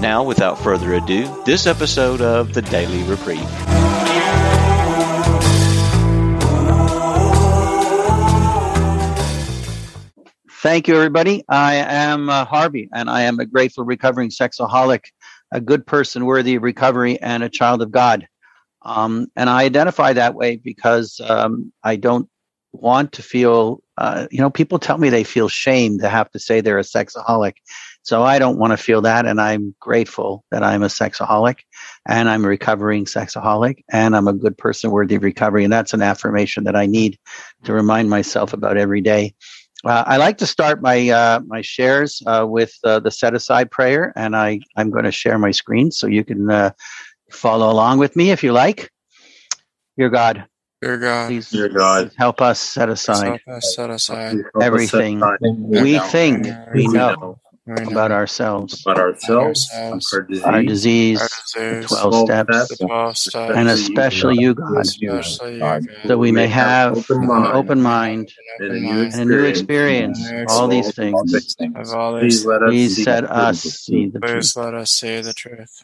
Now, without further ado, this episode of the Daily Reprieve. Thank you, everybody. I am uh, Harvey, and I am a grateful recovering sexaholic, a good person worthy of recovery, and a child of God. Um, and I identify that way because um, I don't want to feel, uh, you know, people tell me they feel shame to have to say they're a sexaholic. So I don't want to feel that. And I'm grateful that I'm a sexaholic and I'm a recovering sexaholic and I'm a good person worthy of recovery. And that's an affirmation that I need to remind myself about every day. Uh, I like to start my uh, my shares uh, with uh, the set aside prayer, and I I'm going to share my screen so you can uh, follow along with me if you like. Dear God, Dear God, please, Dear God, help us set aside help us set aside help us everything set aside we think we we know know right now about ourselves, about ourselves, ourselves, our disease, our disease, our the disease, 12 12 steps, steps, the 12 steps, and especially you, God, especially you, God, God, that we may have open an mind open mind and a new and a new experience. experience, all these things. of all Please these. let us Please see set the us truth. see the truth. Please let us see the truth.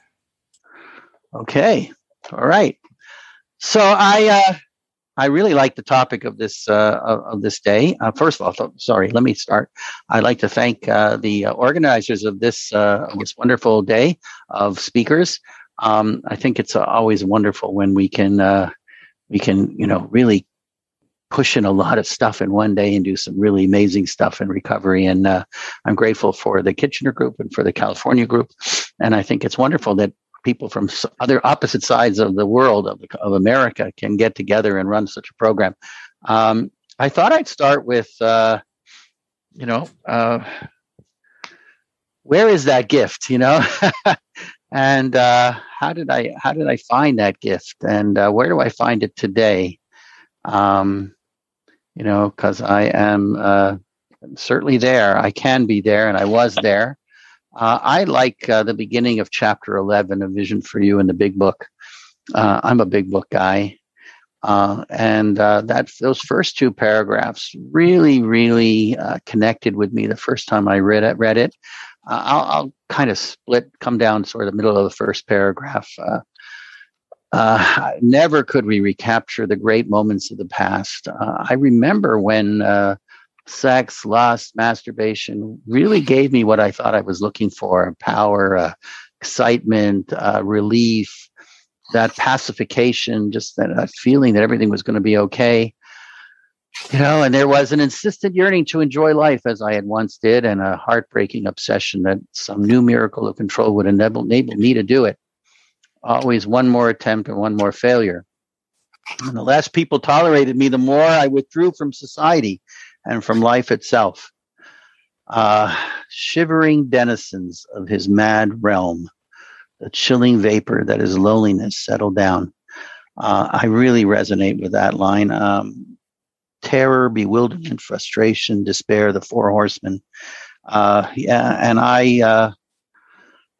Okay. All right. So I uh, I really like the topic of this uh, of, this day. Uh, first of all, th- sorry, let me start. I'd like to thank uh, the organizers of this uh, this wonderful day of speakers. Um, I think it's uh, always wonderful when we can uh, we can you know really push in a lot of stuff in one day and do some really amazing stuff in recovery. And I'm grateful for the Kitchener group and for the California group. And I think it's wonderful that people from other opposite sides of the world of, of America can get together and run such a program. Um, I thought I'd start with, uh, you know, uh, where is that gift? You know, and uh, how did I how did I find that gift? And uh, where do I find it today? Um, you know, because I am uh, certainly there. I can be there, and I was there. Uh, I like uh, the beginning of chapter 11, A Vision for You in the Big Book. Uh, I'm a big book guy. Uh, and uh, that those first two paragraphs really, really uh, connected with me the first time I read it. Read it. I'll, I'll kind of split, come down sort of the middle of the first paragraph. Never could we recapture the great moments of the past. I remember when sex, lust, masturbation really gave me what I thought I was looking for power, uh, excitement, uh, relief, that pacification, just that, feeling that everything was going to be okay. You know, and there was an insistent yearning to enjoy life as I had once did, and a heartbreaking obsession that some new miracle of control would enable, enable me to do it. Always one more attempt and one more failure. And the less people tolerated me, the more I withdrew from society and from life itself. Uh, shivering denizens of his mad realm, the chilling vapor that is loneliness settled down. Uh, I really resonate with that line. Um, terror, bewilderment, frustration, despair, the four horsemen. Uh, yeah, and I, uh,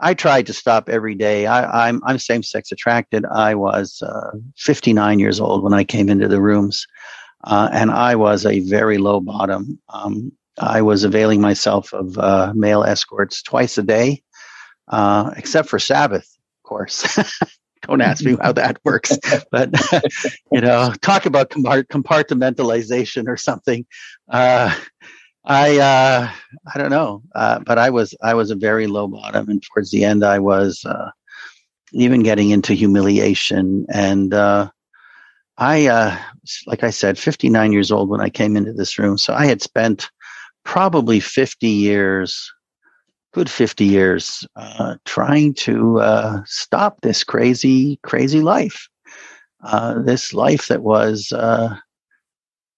I tried to stop every day. I, I'm, I'm same sex attracted. I was uh, 59 years old when I came into the rooms uh, and I was a very low bottom. Um, I was availing myself of uh, male escorts twice a day, uh, except for Sabbath, of course. Don't ask me how that works, but you know, talk about compart- compartmentalization or something. Uh, I uh, I don't know, uh, but I was I was a very low bottom, and towards the end, I was uh, even getting into humiliation and. I, uh, like I said, 59 years old when I came into this room. So I had spent probably 50 years, good 50 years, uh, trying to uh, stop this crazy, crazy life. Uh, this life that was uh,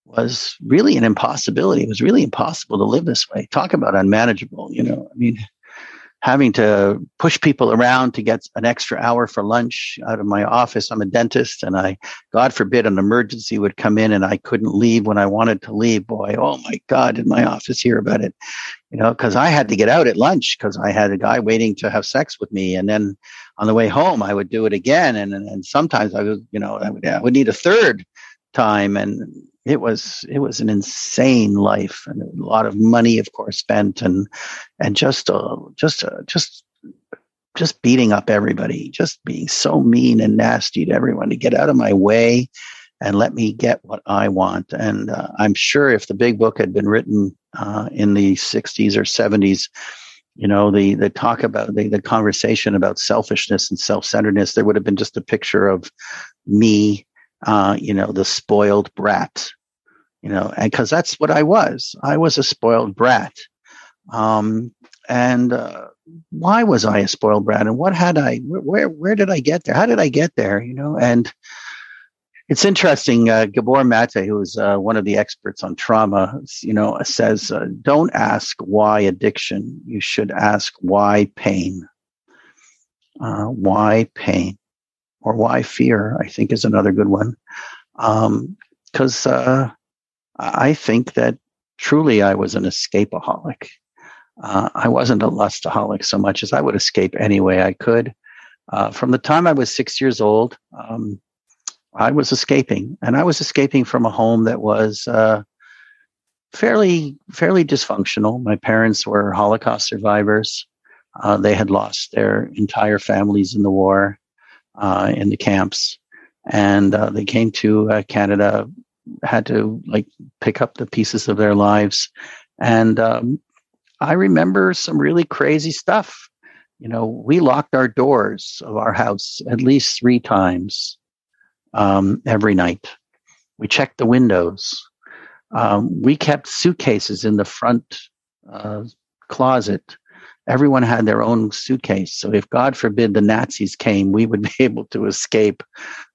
was really an impossibility. It was really impossible to live this way. Talk about unmanageable. You know, I mean, having to push people around to get an extra hour for lunch out of my office. I'm a dentist and I, God forbid, an emergency would come in and I couldn't leave when I wanted to leave. Boy, oh my God, did my office hear about it? You know, cause I had to get out at lunch because I had a guy waiting to have sex with me. And then on the way home, I would do it again. And, and, sometimes I would, you know, I would, I would need a third time. And it was it was an insane life and a lot of money of course spent and and just uh, just uh, just just beating up everybody just being so mean and nasty to everyone to get out of my way and let me get what i want. And uh, i'm sure if the big book had been written uh, in the 60s or 70s you know the the talk about the, the conversation about selfishness and self-centeredness there would have been just a picture of me uh, you know, the spoiled brat, you know, and because that's what I was. I was a spoiled brat. Um, and uh, why was I a spoiled brat? And what had I? Where where did I get there? How did I get there? You know, and it's interesting. Uh, Gabor Mate, who is uh, one of the experts on trauma, you know, says, uh, "Don't ask why addiction. You should ask why pain. Uh, why pain?" Or why fear, I think is another good one. Because um, uh, I think that truly I was an escapeaholic. Uh, I wasn't a lustaholic so much as I would escape any way I could. Uh, from the time I was six years old, um, I was escaping, and I was escaping from a home that was uh, fairly fairly dysfunctional. My parents were Holocaust survivors. Uh, they had lost their entire families in the war uh, in the camps, and uh, they came to uh, Canada, had to like pick up the pieces of their lives, and um, I remember some really crazy stuff. You know, we locked our doors of our house at least three times um, every night. We checked the windows. Um, we kept suitcases in the front uh, closet everyone had their own suitcase. So if God forbid the Nazis came, we would be able to escape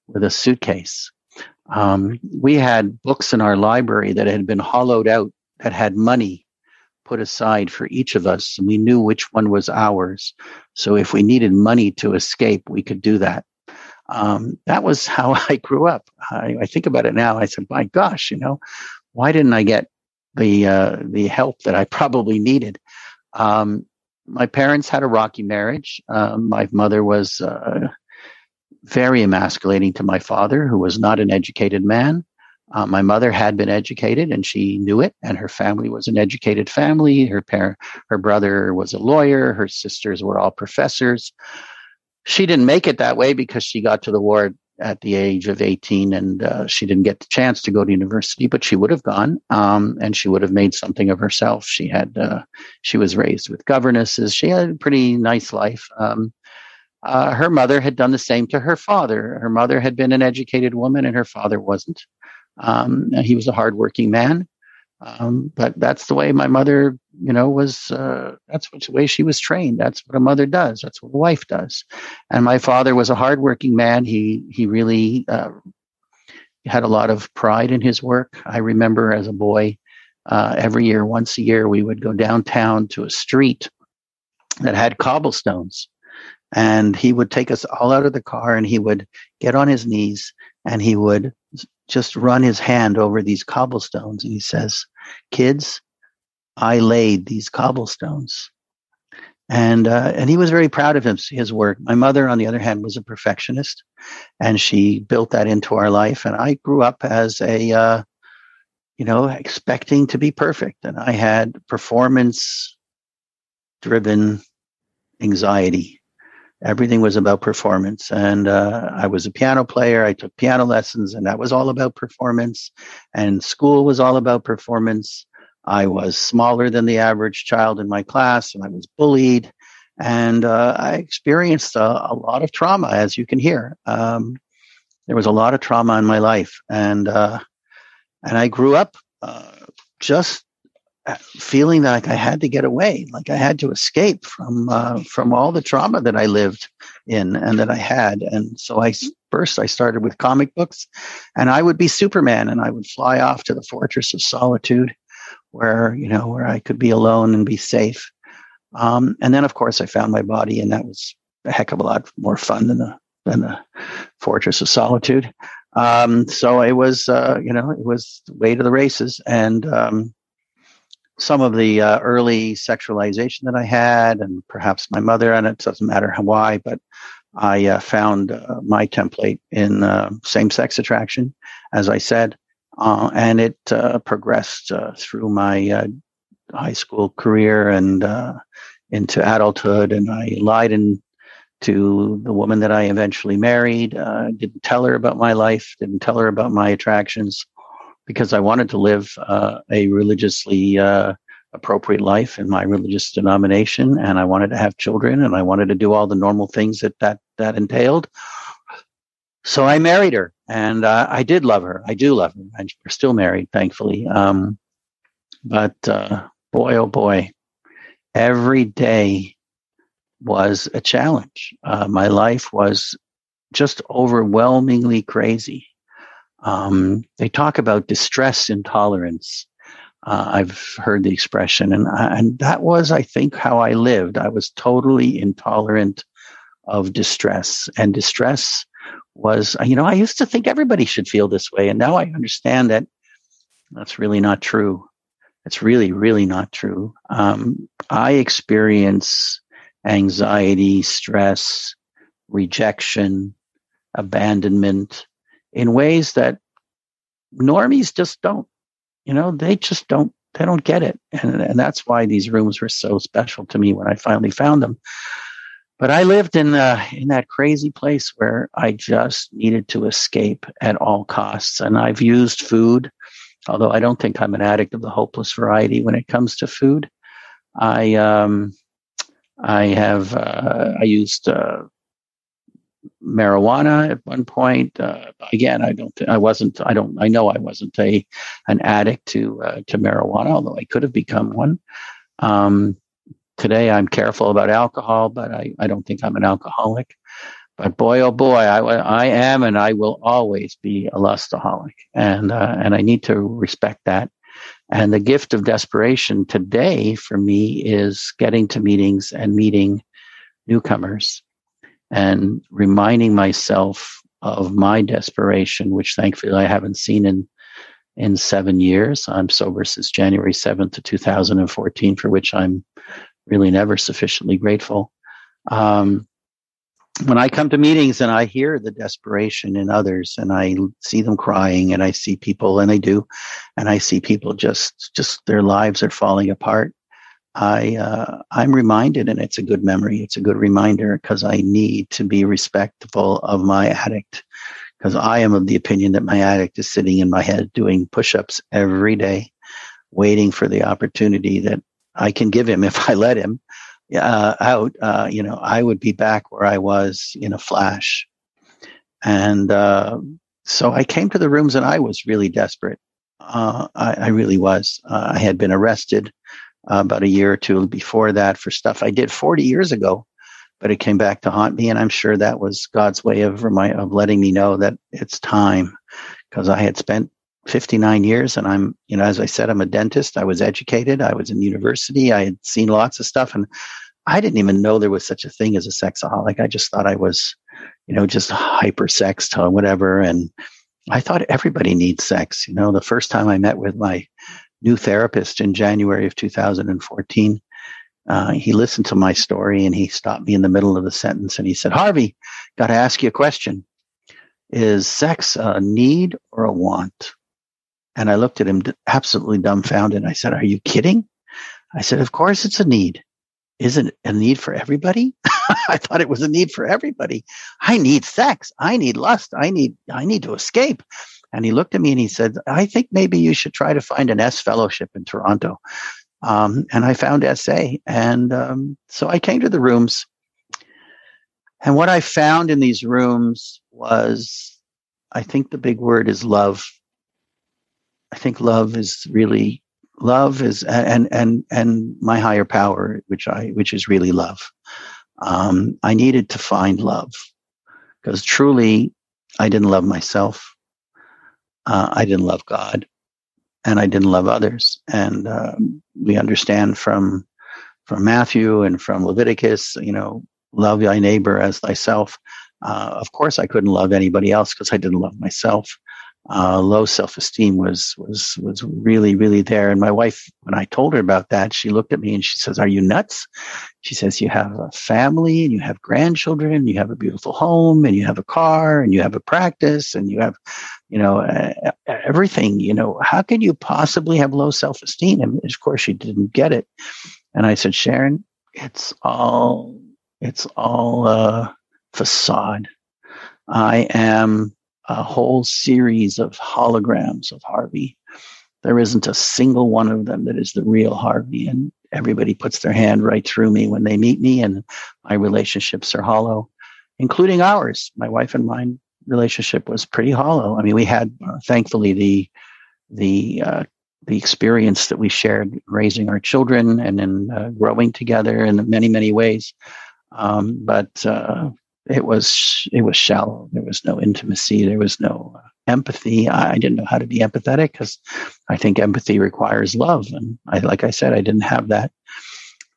with a suitcase. Um, we had books in our library that had been hollowed out that had money put aside for each of us, and we knew which one was ours. So if we needed money to escape, we could do that. Um, that was how I grew up. I, I, think about it now. I said, "My gosh, you know, why didn't I get the uh, the help that I probably needed?" Um, my parents had a rocky marriage. Um, my mother was uh, very emasculating to my father, who was not an educated man. Uh, my mother had been educated and she knew it, and her family was an educated family. Her parent, her brother was a lawyer. Her sisters were all professors. She didn't make it that way because she got to the war at the age of 18 and uh, she didn't get the chance to go to university but she would have gone um, and she would have made something of herself. She had uh, she was raised with governesses. She had a pretty nice life. Um, uh, her mother had done the same to her father. Her mother had been an educated woman and her father wasn't. Um, he was a hardworking man um, but that's the way my mother, you know, was, uh, that's the way she was trained. That's what a mother does. That's what a wife does. And my father was a hardworking man. He, he really, uh, had a lot of pride in his work. I remember as a boy, uh, every year, once a year, we would go downtown to a street that had cobblestones. And he would take us all out of the car and he would get on his knees and he would just run his hand over these cobblestones and he says, Kids, I laid these cobblestones. And uh, and he was very proud of his, his work. My mother, on the other hand, was a perfectionist, and she built that into our life. And I grew up as a, uh, you know, expecting to be perfect, and I had performance driven anxiety everything was about performance. And uh, i was a piano player. I took piano lessons and that was all about performance. And school was all about performance. I was smaller than the average child in my class and i was bullied. And uh, i experienced a, a, lot of trauma as you can hear. Um, there was a lot of trauma in my life. And uh, and i grew up uh, just feeling like I had to get away, like I had to escape from uh, from all the trauma that I lived in and that I had. And so I first I started with comic books, and I would be Superman, and I would fly off to the fortress of solitude, where you know where I could be alone and be safe. Um, and then, of course, I found my body, and that was a heck of a lot more fun than the than the Fortress of Solitude. Um, so it was, uh, you know, it was way to the races, and um, some of the uh, early sexualization that I had, and perhaps my mother, and it doesn't matter why, but I uh, found uh, my template in uh, same-sex attraction, as I said, uh, and it uh, progressed through my high school career and into adulthood. And I lied in, to the woman that I eventually married. didn't tell her about my life. Didn't tell her about my attractions because I wanted to live uh, a religiously uh, appropriate life in my religious denomination, and I wanted to have children, and I wanted to do all the normal things that that that entailed. So I married her, and uh, I did love her. I do love her, and we're still married, thankfully. Um, but uh, boy, oh boy, every day was a challenge. Uh, my life was just overwhelmingly crazy. Um, they talk about distress intolerance. Uh, I've heard the expression, and and that was, I think, how I lived. I was totally intolerant of distress, and distress was, you know, I used to think everybody should feel this way, and now I understand that that's really not true. It's really, really not true. Um, I experience anxiety, stress, rejection, abandonment, in ways that normies just don't. You know, they just don't they don't get it. And, and that's why these rooms were so special to me when I finally found them. But I lived in uh, in that crazy place where I just needed to escape at all costs. And I've used food, although I don't think I'm an addict of the hopeless variety when it comes to food. I um, I have uh, I used uh, marijuana at one point. Uh, again, I don't. I wasn't. I don't. I know I wasn't a an addict to uh, to marijuana, although I could have become one. Um, today, I'm careful about alcohol, but I, I don't think I'm an alcoholic. But boy, oh boy, I, I am, and I will always be a lustaholic, and uh, and I need to respect that. And the gift of desperation today for me is getting to meetings and meeting newcomers and reminding myself of my desperation, which thankfully I haven't seen in in seven years. I'm sober since January 7th to 2014, for which I'm really never sufficiently grateful. Um, when I come to meetings and I hear the desperation in others and I see them crying and I see people and they do, and I see people just, just their lives are falling apart. I uh, I'm reminded, and it's a good memory. It's a good reminder because I need to be respectful of my addict because I am of the opinion that my addict is sitting in my head doing push-ups every day, waiting for the opportunity that I can give him if I let him uh, out. Uh, you know, I would be back where I was in a flash, and uh, so I came to the rooms and I was really desperate. Uh, I, I, really was. Uh, I had been arrested uh, about a year or two before that for stuff I did 40 years ago, but it came back to haunt me. And I'm sure that was God's way of remind, of letting me know that it's time because I had spent 59 years and I'm, you know, as I said, I'm a dentist. I was educated. I was in university. I had seen lots of stuff and I didn't even know there was such a thing as a sexaholic. I just thought I was, you know, just hyper sexed or whatever. And I thought everybody needs sex. You know, the first time I met with my new therapist in January of 2014. Uh, he listened to my story and he stopped me in the middle of the sentence and he said, Harvey, got to ask you a question. Is sex a need or a want? And I looked at him absolutely dumbfounded. I said, Are you kidding? I said, Of course it's a need. Is it a need for everybody? I thought it was a need for everybody. I need sex. I need lust. I need, I need to escape. And he looked at me and he said, I think maybe you should try to find an S fellowship in Toronto. Um, and I found SA. And um, so I came to the rooms. And what I found in these rooms was, I think the big word is love. I think love is really love is and and and my higher power, which I which is really love. Um, I needed to find love because truly I didn't love myself uh, I didn't love God and I didn't love others. And uh, we understand from from Matthew and from Leviticus, you know, love thy neighbor as thyself. Uh, of course, I couldn't love anybody else because I didn't love myself. Uh, low self-esteem was was was really really there. And my wife, when I told her about that, she looked at me and she says, "Are you nuts?" She says, "You have a family and you have grandchildren, and you have a beautiful home and you have a car and you have a practice and you have, you know, uh, everything. You know, how can you possibly have low self-esteem?" And of course, she didn't get it. And I said, "Sharon, it's all it's all." Uh, facade. I am a whole series of holograms of Harvey. There isn't a single one of them that is the real Harvey. And everybody puts their hand right through me when they meet me, and my relationships are hollow, including ours. My wife and mine relationship was pretty hollow. I mean, we had, uh, thankfully, the the uh, the experience that we shared raising our children and then uh, growing together in many many ways. Um, but uh, it was it was shallow. There was no intimacy. There was no uh, empathy. I, didn't know how to be empathetic because I think empathy requires love, and I, like I said, I didn't have that.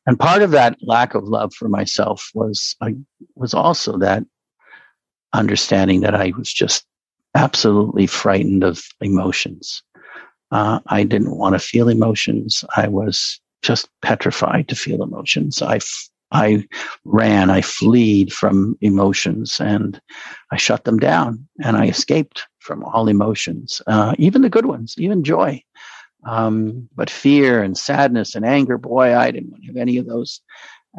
And part of that lack of love for myself was I was also that understanding that I was just absolutely frightened of emotions. Uh, I didn't want to feel emotions. I was just petrified to feel emotions. I I ran, I fled from emotions and I shut them down and I escaped from all emotions, uh, even the good ones, even joy. Um, but fear and sadness and anger, boy, I didn't want to have any of those.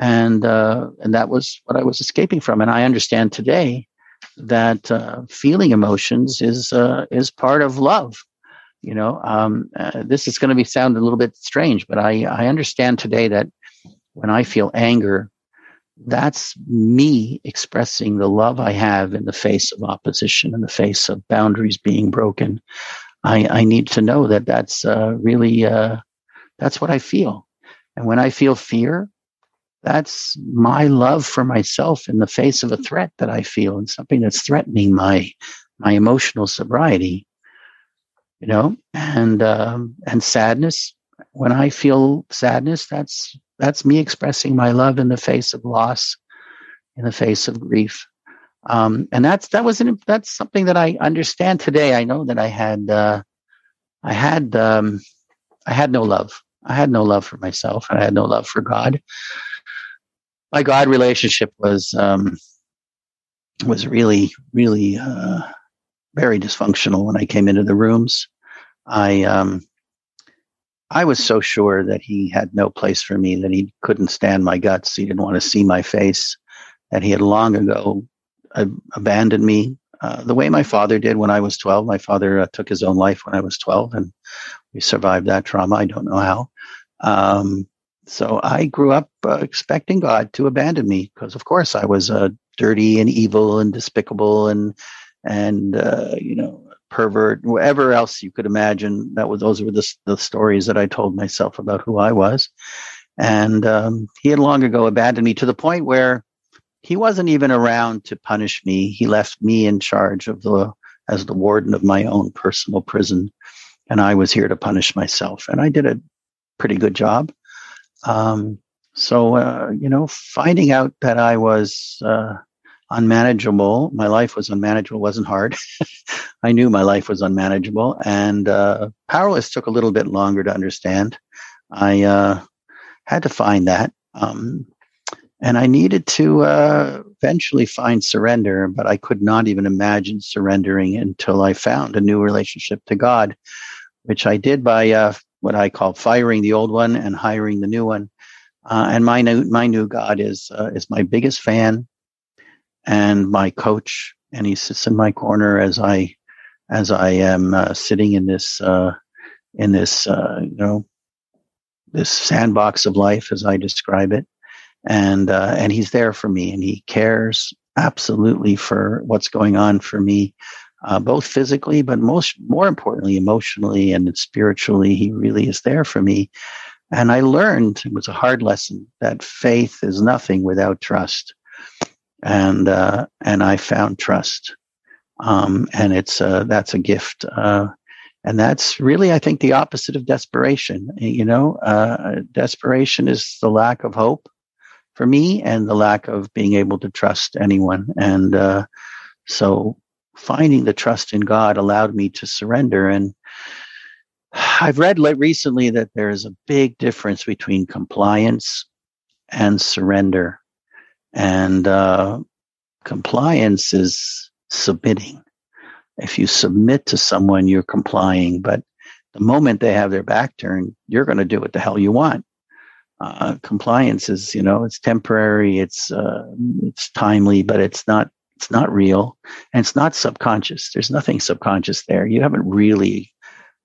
And, uh, and that was what I was escaping from. And I understand today that, uh, feeling emotions is, uh, is part of love. You know, um, uh, this is going to be sound a little bit strange, but I, I understand today that when I feel anger, that's me expressing the love I have in the face of opposition, in the face of boundaries being broken. I, I need to know that that's uh, really uh, that's what I feel. And when I feel fear, that's my love for myself in the face of a threat that I feel and something that's threatening my my emotional sobriety. You know, and um, and sadness when I feel sadness, that's that's me expressing my love in the face of loss, in the face of grief. Um, and that's that was an, that's something that I understand today. I know that I had uh, I had um, I had no love. I had no love for myself, and I had no love for God. My God relationship was um, was really really uh, very dysfunctional when I came into the rooms. I um, I was so sure that he had no place for me, that he couldn't stand my guts. He didn't want to see my face, that he had long ago abandoned me uh, the way my father did when I was 12. My father uh, took his own life when I was 12, and we survived that trauma. I don't know how. Um, so I grew up uh, expecting God to abandon me because, of course, I was uh, dirty and evil and despicable and and uh, you know pervert, whatever else you could imagine. That was those were the, the stories that I told myself about who I was. And um, he had long ago abandoned me to the point where he wasn't even around to punish me. He left me in charge of the as the warden of my own personal prison, and I was here to punish myself. And I did a pretty good job. Um, so uh, you know, finding out that I was uh, unmanageable. My life was unmanageable. wasn't hard. I knew my life was unmanageable, and uh, powerless took a little bit longer to understand. I uh, had to find that, um, and I needed to uh, eventually find surrender. But I could not even imagine surrendering until I found a new relationship to God, which I did by uh, what I call firing the old one and hiring the new one. Uh, and my new my new God is uh, is my biggest fan and my coach, and he sits in my corner as I as I am uh, sitting in this uh, in this uh, you know this sandbox of life, as I describe it, and uh, and he's there for me, and he cares absolutely for what's going on for me. Uh, both physically, but most more importantly, emotionally and spiritually, he really is there for me. And I learned it was a hard lesson that faith is nothing without trust and uh, and I found trust, um, and it's uh, that's a gift. Uh, and that's really, I think, the opposite of desperation. You know, uh, desperation is the lack of hope for me and the lack of being able to trust anyone. And uh, so finding the trust in God allowed me to surrender. And I've read recently that there is a big difference between compliance and surrender. And uh, compliance is submitting. If you submit to someone, you're complying. But the moment they have their back turned, you're going to do what the hell you want. Uh, compliance is, you know, it's temporary, it's uh, it's timely, but it's not it's not real, and it's not subconscious. There's nothing subconscious there. You haven't really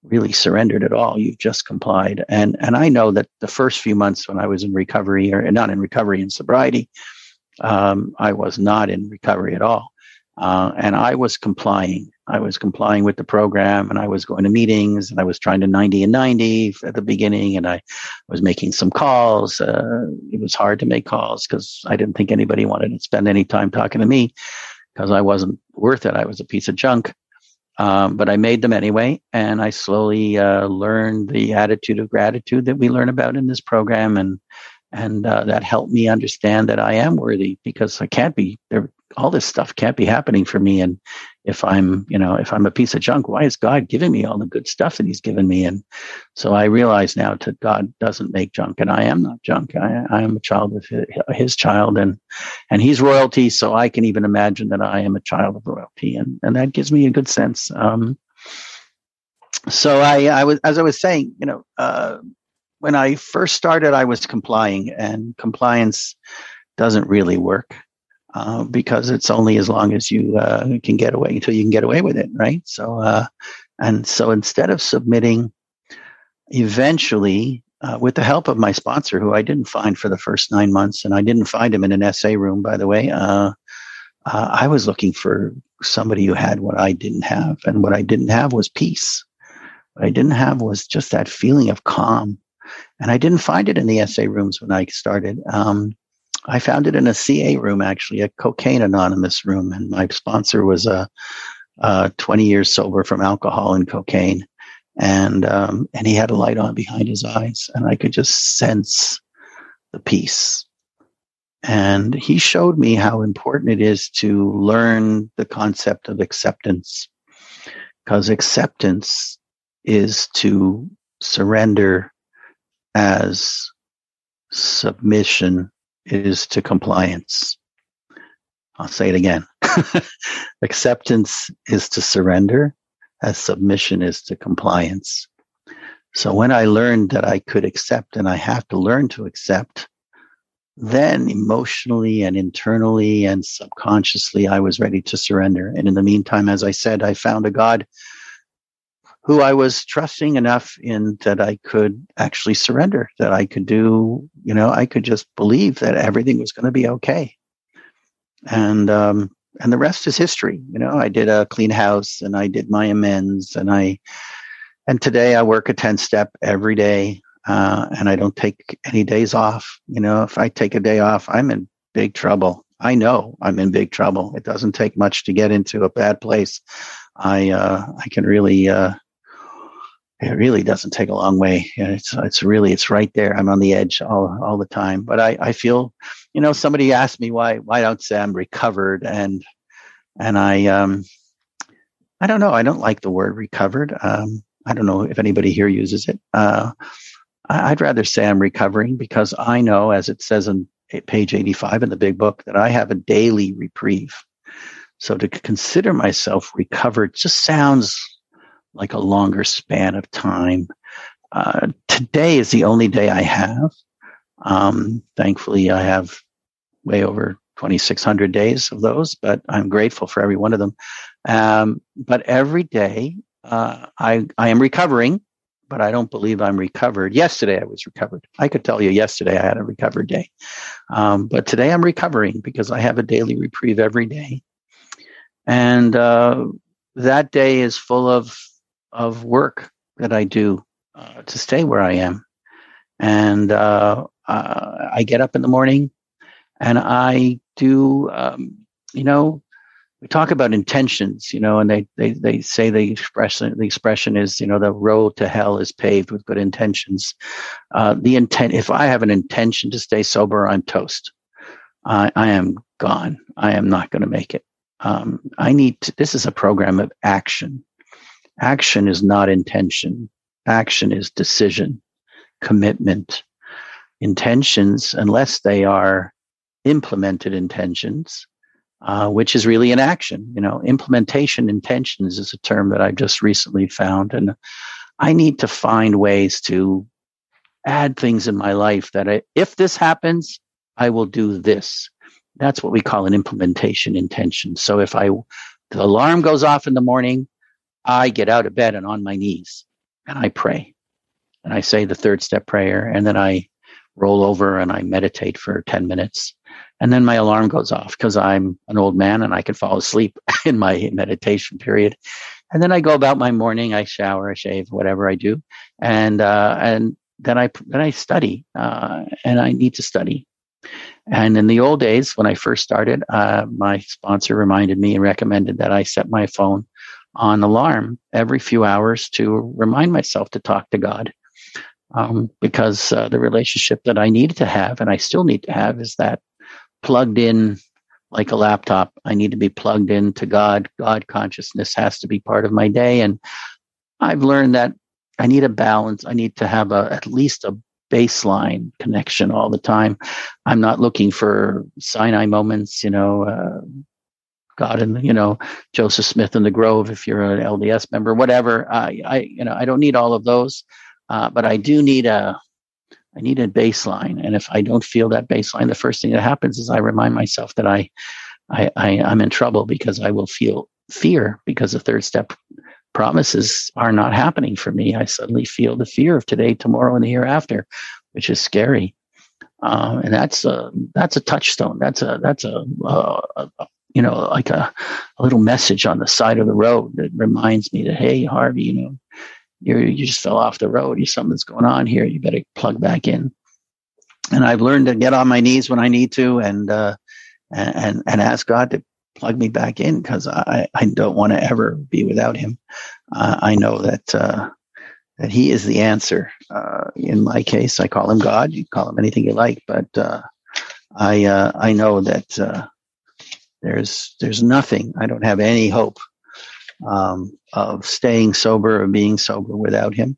really surrendered at all. You've just complied. And and I know that the first few months when I was in recovery, or not in recovery in sobriety, um, I was not in recovery at all. Uh, and I was complying. I was complying with the program and I was going to meetings and I was trying to 90 and 90 at the beginning and I was making some calls. Uh, it was hard to make calls because I didn't think anybody wanted to spend any time talking to me because I wasn't worth it. I was a piece of junk. Um, but I made them anyway, and I slowly uh, learned the attitude of gratitude that we learn about in this program, and and uh, that helped me understand that I am worthy because I can't be there all this stuff can't be happening for me. And if I'm, you know, if I'm a piece of junk, why is God giving me all the good stuff that He's given me? And so I realize now that God doesn't make junk, and I am not junk. I, I am a child of his, his, child, and and He's royalty. So I can even imagine that I am a child of royalty, and and that gives me a good sense. Um, so I, I was, as I was saying, you know, uh, when I first started, I was complying, and compliance doesn't really work uh, because it's only as long as you uh, can get away until you can get away with it, right? So, uh, and so instead of submitting, eventually, uh, with the help of my sponsor, who I didn't find for the first nine months, and I didn't find him in an SA room, by the way, uh, uh, I was looking for somebody who had what I didn't have, and what I didn't have was peace. What I didn't have was just that feeling of calm, and I didn't find it in the SA rooms when I started. Um, I found it in a CA room, actually, a cocaine anonymous room. And my sponsor was a, uh, uh, 20 years sober from alcohol and cocaine. And, um, and he had a light on behind his eyes and I could just sense the peace. And he showed me how important it is to learn the concept of acceptance because acceptance is to surrender as submission is to compliance. I'll say it again. Acceptance is to surrender, as submission is to compliance. So when I learned that I could accept and I have to learn to accept, then emotionally and internally and subconsciously, I was ready to surrender. And in the meantime, as I said, I found a God who I was trusting enough in that I could actually surrender, that I could do, you know, I could just believe that everything was going to be okay. And, um, and the rest is history. You know, I did a clean house and I did my amends and I, and today I work a 10 step every day. Uh, and I don't take any days off. You know, if I take a day off, I'm in big trouble. I know I'm in big trouble. It doesn't take much to get into a bad place. I uh, I can really uh, it really doesn't take a long way. It's it's really it's right there. I'm on the edge all all the time. But I I feel, you know, somebody asked me why why don't say I'm recovered and and I um I don't know. I don't like the word recovered. Um, I don't know if anybody here uses it. Uh, I'd rather say I'm recovering because I know, as it says on page 85 in the big book, that I have a daily reprieve. So to consider myself recovered just sounds like a longer span of time. Uh, today is the only day I have. Um, thankfully, I have way over 2,600 days of those, but I'm grateful for every one of them. Um, but every day, uh, I, I am recovering, but I don't believe I'm recovered. Yesterday, I was recovered. I could tell you yesterday I had a recovered day. Um, but today I'm recovering because I have a daily reprieve every day. And uh, that day is full of of work that I do uh, to stay where I am. And uh, uh, I get up in the morning and I do, um, you know, we talk about intentions, you know, and they, they, they say the expression, the expression is, you know, the road to hell is paved with good intentions. Uh, the intent, if I have an intention to stay sober, I'm toast. I, I am gone. I am not going to make it. Um, I need to, this is a program of action. Action is not intention. Action is decision, commitment, intentions, unless they are implemented intentions, uh, which is really an action. You know, implementation intentions is a term that I just recently found, and I need to find ways to add things in my life that I, if this happens, I will do this. That's what we call an implementation intention. So if I the alarm goes off in the morning, I get out of bed and on my knees and I pray. And I say the third step prayer and then I roll over and I meditate for 10 minutes. And then my alarm goes off because I'm an old man and I can fall asleep in my meditation period. And then I go about my morning. I shower, I shave, whatever I do, and uh, and then I then I study, uh, and I need to study. And in the old days, when I first started, uh, my sponsor reminded me and recommended that I set my phone on alarm every few hours to remind myself to talk to God um, because uh, the relationship that I needed to have and I still need to have is that plugged in like a laptop. I need to be plugged in to God. God consciousness has to be part of my day. And I've learned that I need a balance. I need to have a, at least a baseline connection all the time. I'm not looking for Sinai moments, you know, uh, God and you know Joseph Smith in the Grove. If you're an LDS member, whatever, I, I you know I don't need all of those. Uh, but I do need a, I need a baseline. And if I don't feel that baseline, the first thing that happens is I remind myself that I, I, I am in trouble because I will feel fear because the third step promises are not happening for me. I suddenly feel the fear of today, tomorrow, and the hereafter, which is scary. Uh, and that's a that's a touchstone. That's a that's a, a, a you know like a, a little message on the side of the road that reminds me that hey Harvey, you know you you just fell off the road. You something's going on here. You better plug back in. And I've learned to get on my knees when I need to, and uh, and and ask God to plug me back in because I I don't want to ever be without Him. Uh, I know that uh, that He is the answer. Uh, in my case, I call Him God. You call Him anything you like, but uh, I uh, I know that there's there's nothing. I don't have any hope um, of staying sober or being sober without Him.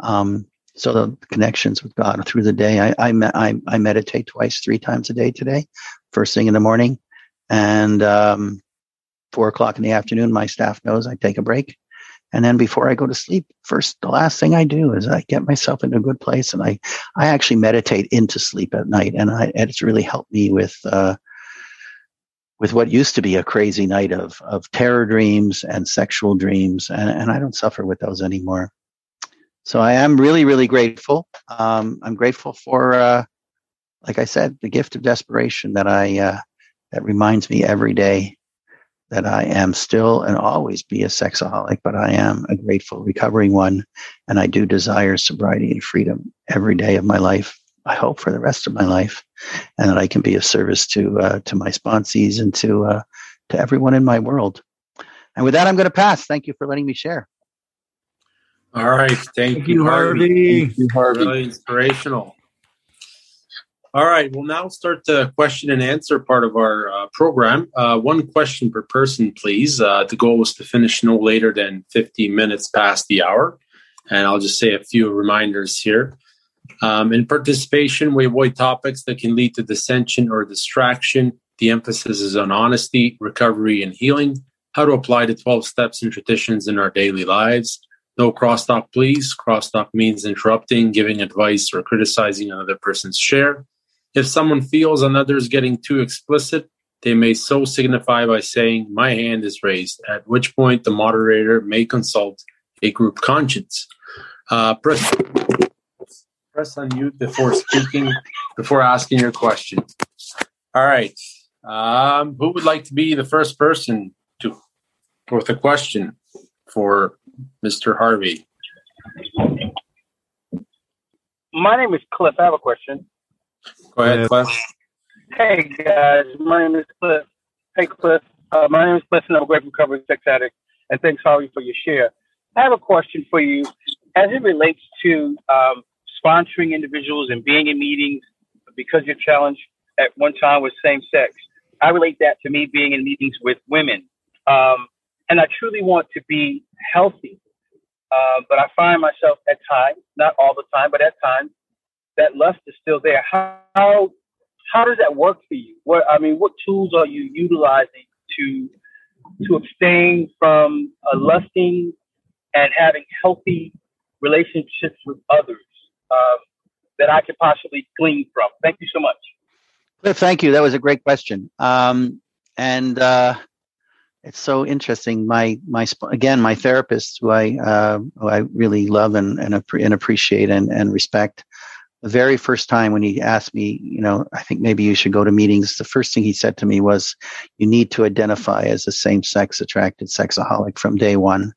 Um, so the connections with God through the day. I, I, I, I, meditate twice, three times a day today. First thing in the morning, and um, four o'clock in the afternoon. My staff knows I take a break, and then before I go to sleep, first the last thing I do is I get myself in a good place, and I I actually meditate into sleep at night, and I it's really helped me with. Uh, with what used to be a crazy night of of terror dreams and sexual dreams, and, and I don't suffer with those anymore. So I am really, really grateful. Um, I'm grateful for, uh, like I said, the gift of desperation that I uh, that reminds me every day that I am still and always be a sexaholic, but I am a grateful, recovering one, and I do desire sobriety and freedom every day of my life. I hope for the rest of my life, and that I can be of service to uh, to my sponsees and to uh, to everyone in my world. And with that, I'm going to pass. Thank you for letting me share. All right, thank, thank you, Harvey. Thank you, Harvey. Really inspirational. All right, we'll now start the question and answer part of our uh, program. Uh, one question per person, please. Uh, the goal was to finish no later than 15 minutes past the hour. And I'll just say a few reminders here. Um, in participation, we avoid topics that can lead to dissension or distraction. The emphasis is on honesty, recovery, and healing, how to apply the 12 steps and traditions in our daily lives. No crosstalk, please. Crosstalk means interrupting, giving advice, or criticizing another person's share. If someone feels another is getting too explicit, they may so signify by saying, My hand is raised, at which point the moderator may consult a group conscience. Uh, press press unmute before speaking, before asking your question. All right. Um, who would like to be the first person to with a question for Mr. Harvey? My name is Cliff. I have a question. Go ahead, Cliff. Hey guys, my name is Cliff. Hey Cliff. Uh, my name is Clifton. I'm a great recovery sex addict, and thanks, Harvey, for your share. I have a question for you as it relates to um, sponsoring individuals and being in meetings because you're challenged at one time with same sex. I relate that to me being in meetings with women. Um, and I truly want to be healthy. Uh, but I find myself at times, not all the time, but at times, that lust is still there. How how does that work for you? What I mean, what tools are you utilizing to to abstain from uh, lusting and having healthy relationships with others um, that I could possibly glean from? Thank you so much. Cliff, thank you. That was a great question. Um, and uh, it's so interesting. My my again, my therapist, who I uh, who I really love and and, and appreciate and, and respect. The very first time when he asked me, you know, I think maybe you should go to meetings. The first thing he said to me was, "You need to identify as a same-sex attracted sexaholic from day one.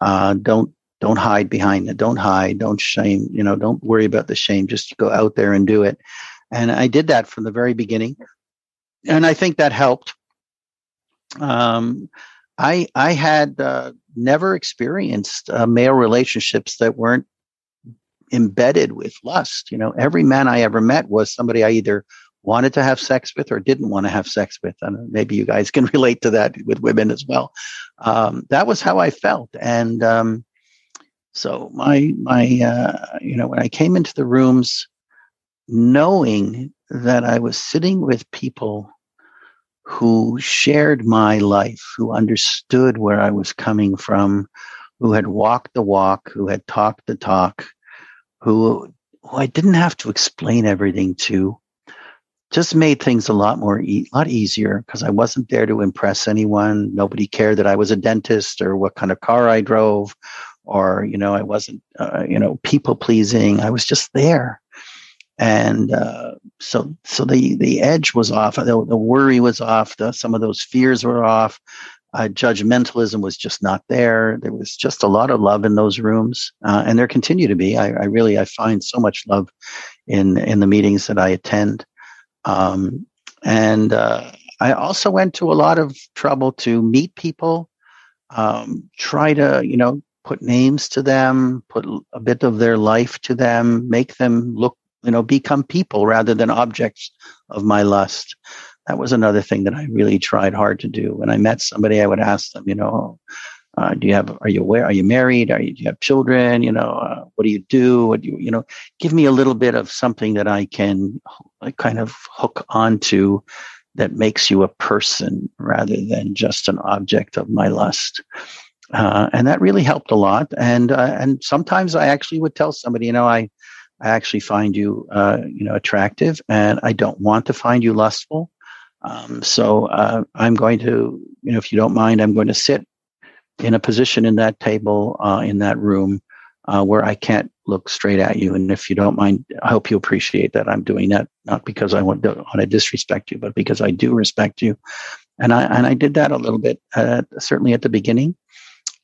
Uh, don't don't hide behind it. Don't hide. Don't shame. You know, don't worry about the shame. Just go out there and do it." And I did that from the very beginning. And I think that helped. Um, I, I had uh, never experienced uh, male relationships that weren't embedded with lust. You know, every man I ever met was somebody I either wanted to have sex with or didn't want to have sex with. And maybe you guys can relate to that with women as well. Um, that was how I felt. And um, so my my uh, you know when I came into the rooms, knowing that I was sitting with people who shared my life, who understood where I was coming from, who had walked the walk, who had talked the talk, who, who I didn't have to explain everything to, just made things a lot more, e- lot easier because I wasn't there to impress anyone. Nobody cared that I was a dentist or what kind of car I drove, or you know, I wasn't, uh, you know, people pleasing. I was just there. And uh, so so the the edge was off the, the worry was off the, some of those fears were off. Uh, judgmentalism was just not there. There was just a lot of love in those rooms uh, and there continue to be. I, I, really i find so much love in in the meetings that i attend. Um, and uh, i also went to a lot of trouble to meet people um, try to you know put names to them put a bit of their life to them make them look you know, become people rather than objects of my lust. That was another thing that I really tried hard to do. When I met somebody, I would ask them, you know, uh, do you have, are you aware, are you married? Are you, do you have children? You know, uh, what do you do? What do you, you know, give me a little bit of something that I can kind of hook onto that makes you a person rather than just an object of my lust. Uh, and that really helped a lot. And, uh, and sometimes I actually would tell somebody, you know, I, I actually find you, uh, you know, attractive, and I don't want to find you lustful. Um, so uh, I'm going to, you know, if you don't mind, I'm going to sit in a position in that table uh, in that room uh, where I can't look straight at you. And if you don't mind, I hope you appreciate that I'm doing that, not because I want to, want to disrespect you, but because I do respect you. And I and I did that a little bit, certainly at the beginning.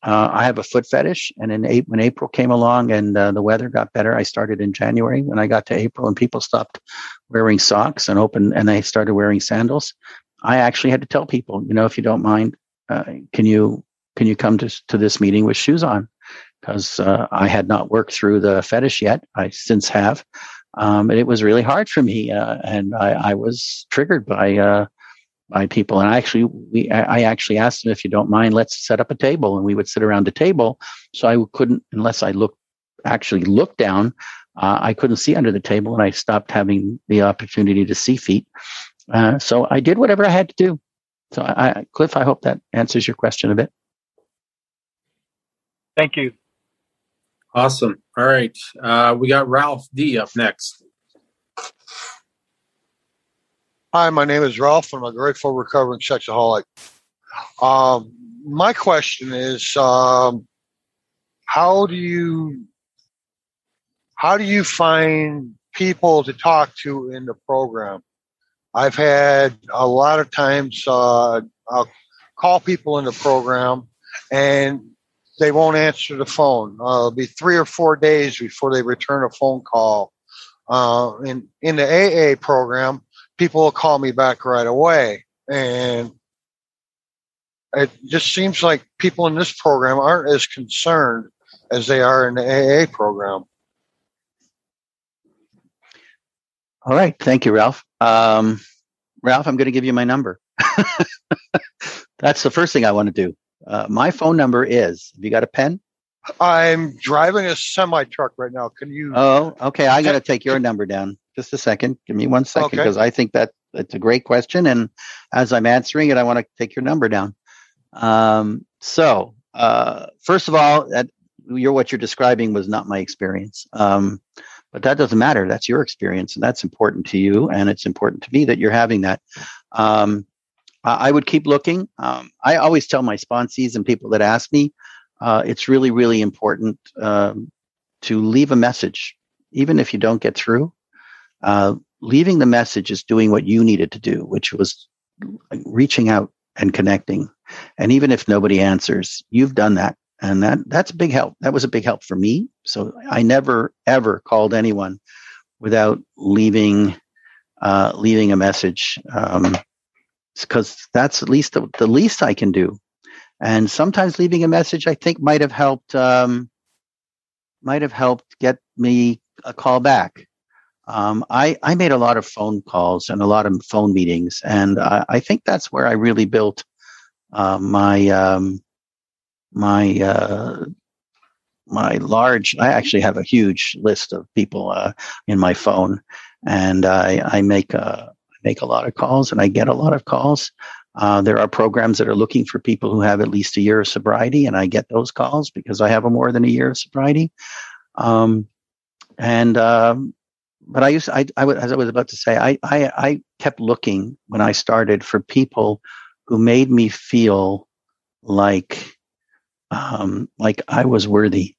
Uh, I have a foot fetish, and in when April came along and uh, the weather got better, I started in January. When I got to April and people stopped wearing socks and open, and they started wearing sandals, I actually had to tell people, you know, if you don't mind, uh, can you can you come to to this meeting with shoes on? Because uh, I had not worked through the fetish yet. I since have, um, and it was really hard for me, uh, and I, I, was triggered by uh, by people. And I actually, we, I actually asked them if you don't mind, let's set up a table, and we would sit around the table. So I couldn't, unless I looked, actually looked down, uh, I couldn't see under the table, and I stopped having the opportunity to see feet. Uh, so I did whatever I had to do. So I, Cliff, I hope that answers your question a bit. Thank you. Awesome. All right. Uh, we got Ralph D up next. Hi, my name is Ralph. I'm a grateful recovering sexaholic. Um, my question is, um, how do you how do you find people to talk to in the program? I've had a lot of times uh, I'll call people in the program and they won't answer the phone. Uh, it'll be three or four days before they return a phone call. Uh, in in the AA program, people will call me back right away. And it just seems like people in this program aren't as concerned as they are in the AA program. All right. Thank you, Ralph. Um, Ralph, I'm going to give you my number. That's the first thing I want to do. Uh, my phone number is, have you got a pen? I'm driving a semi truck right now. Can you? Oh, okay. I got to take your number down. Just a second. Give me one second because okay. I think that it's a great question. And as I'm answering it, I want to take your number down. Um, so, uh, first of all, that you're what you're describing was not my experience. Um, but that doesn't matter. That's your experience, and that's important to you, and it's important to me that you're having that. Um, I would keep looking. Um, I always tell my sponsees and people that ask me, uh, it's really, really important um, to leave a message, even if you don't get through. Uh, leaving the message is doing what you needed to do, which was reaching out and connecting. And even if nobody answers, you've done that and that that's a big help. That was a big help for me. So I never ever called anyone without leaving uh, leaving a message because um, that's at least the, the, least I can do. And sometimes leaving a message, I think, might have helped um, might have helped get me a call back. Um, I I made a lot of phone calls and a lot of phone meetings, and I, I think that's where I really built uh, my um, my uh, my large. I actually have a huge list of people uh, in my phone, and I, I make a make a lot of calls, and I get a lot of calls. Uh, there are programs that are looking for people who have at least a year of sobriety, and I get those calls because I have a more than a year of sobriety. Um, and um, but I used I, I as I was about to say I, I I kept looking when I started for people who made me feel like um, like I was worthy.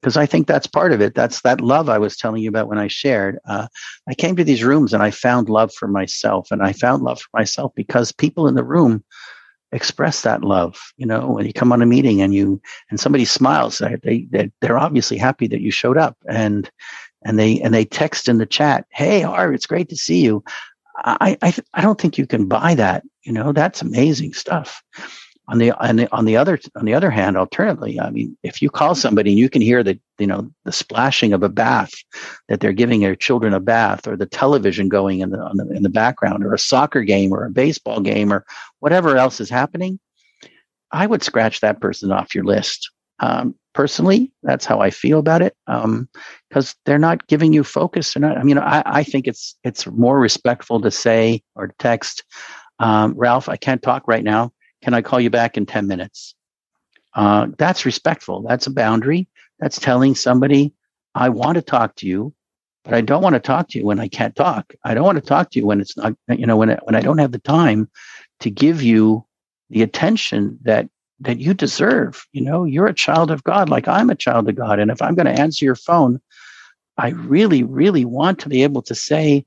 Because I think that's part of it. That's that love I was telling you about when I shared. Uh, I came to these rooms and I found love for myself. And I found love for myself because people in the room express that love. You know, when you come on a meeting and you and somebody smiles, they, they they're obviously happy that you showed up. And and they and they text in the chat, "Hey, Harv, it's great to see you." I I, I don't think you can buy that. You know, that's amazing stuff on the on the on the other on the other hand, alternatively, I mean, if you call somebody and you can hear the you know the splashing of a bath that they're giving their children a bath, or the television going in the, the in the background, or a soccer game, or a baseball game, or whatever else is happening, I would scratch that person off your list. Um, personally, that's how I feel about it. Because um, they're not giving you focus. They're not. I mean, I, I think it's it's more respectful to say or to text, um, Ralph, I can't talk right now can I call you back in 10 minutes? Uh, that's respectful. That's a boundary. That's telling somebody, I want to talk to you, but I don't want to talk to you when I can't talk. I don't want to talk to you when it's not, you know, when, when I don't have the time to give you the attention that that you deserve. You know, you're a child of God, like I'm a child of God. And if I'm going to answer your phone, I really, really want to be able to say,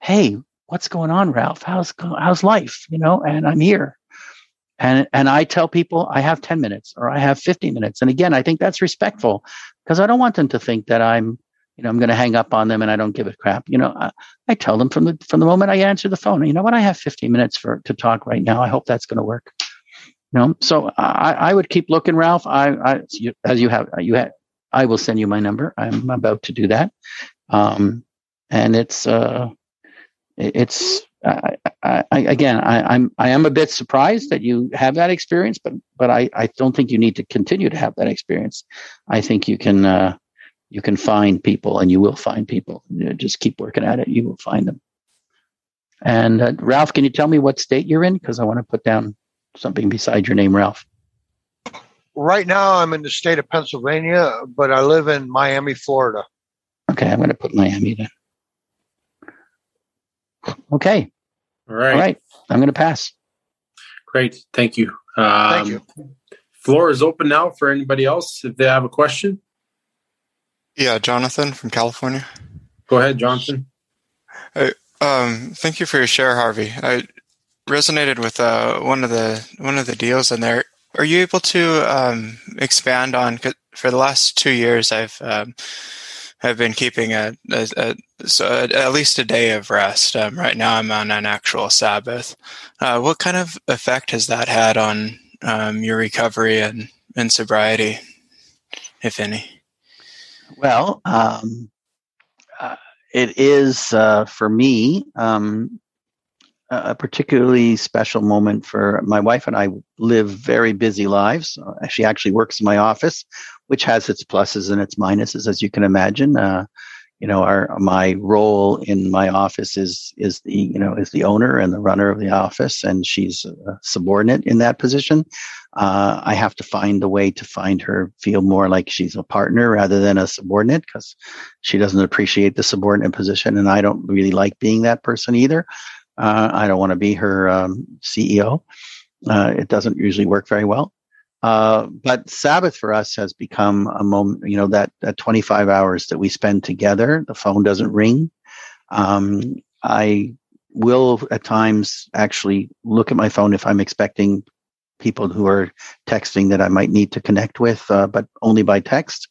"Hey, what's going on, Ralph? How's how's life?" You know, and I'm here and and I tell people I have 10 minutes or I have 50 minutes. And again, I think that's respectful because I don't want them to think that I'm, you know, I'm going to hang up on them and I don't give a crap. You know, I, I, tell them from the from the moment I answer the phone, you know what, I have fifty minutes for to talk right now. I hope that's going to work. You know, so I, I would keep looking, Ralph. I, I as you have you have I will send you my number. I'm about to do that. Um, and it's uh, it's I, I, again, I, am I am a bit surprised that you have that experience, but but I, I don't think you need to continue to have that experience. I think you can uh, you can find people, and you will find people. You know, just keep working at it; you will find them. And uh, Ralph, can you tell me what state you're in? Because I want to put down something beside your name, Ralph. Right now, I'm in the state of Pennsylvania, but I live in Miami, Florida. Okay, I'm going to put Miami then. Okay. All right. All right. I'm going to pass. Great. Thank you. Um, Thank you. Floor is open now for anybody else if they have a question. Yeah, Jonathan from California. Go ahead, Jonathan. um, thank you for your share, Harvey. I resonated with uh, one of the one of the deals in there. Are you able to um, expand on? For the last two years, I've um, have been keeping a, a, a so at least a day of rest. Um, right now, I'm on an actual Sabbath. Uh, what kind of effect has that had on um, your recovery and, and sobriety, if any? Well, um, uh, it is uh, for me um, a particularly special moment for my wife and I live very busy lives. Uh, she actually works in my office, which has its pluses and its minuses, as you can imagine. Uh, you know, our my role in my office is is the you know is the owner and the runner of the office, and she's a subordinate in that position. Uh, I have to find a way to find her feel more like she's a partner rather than a subordinate because she doesn't appreciate the subordinate position, and I don't really like being that person either. Uh, I don't want to be her um, CEO. Uh, it doesn't usually work very well. Uh, but Sabbath for us has become a moment, you know, that, that 25 hours that we spend together, the phone doesn't ring. Um, I will at times actually look at my phone if I'm expecting people who are texting that I might need to connect with, uh, but only by text.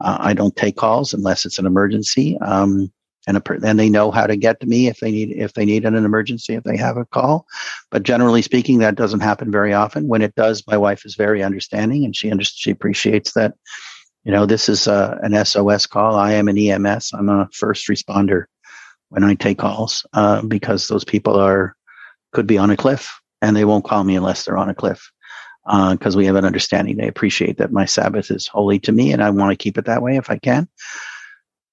Uh, I don't take calls unless it's an emergency. Um, and then they know how to get to me if they need if they need an emergency if they have a call. But generally speaking that doesn't happen very often. When it does my wife is very understanding and she under, she appreciates that you know this is a, an sos call. I am an ems i'm a first responder when i take calls uh, because those people are could be on a cliff and they won't call me unless they're on a cliff because uh, we have an understanding. They appreciate that my sabbath is holy to me and i want to keep it that way if i can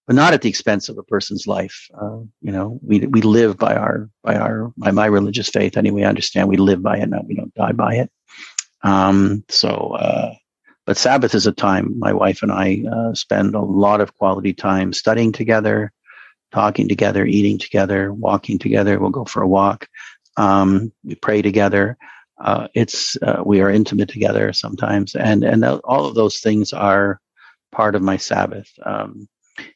but not at the expense of a person's life. Uh, you know, we we live by our by our by my religious faith anyway. I understand we live by it, not we don't die by it. Um, so, uh, but Sabbath is a time my wife and I uh, spend a lot of quality time studying together, talking together, eating together, walking together. We'll go for a walk. Um, we pray together. Uh, it's uh, we are intimate together sometimes, and and all of those things are part of my Sabbath. Um,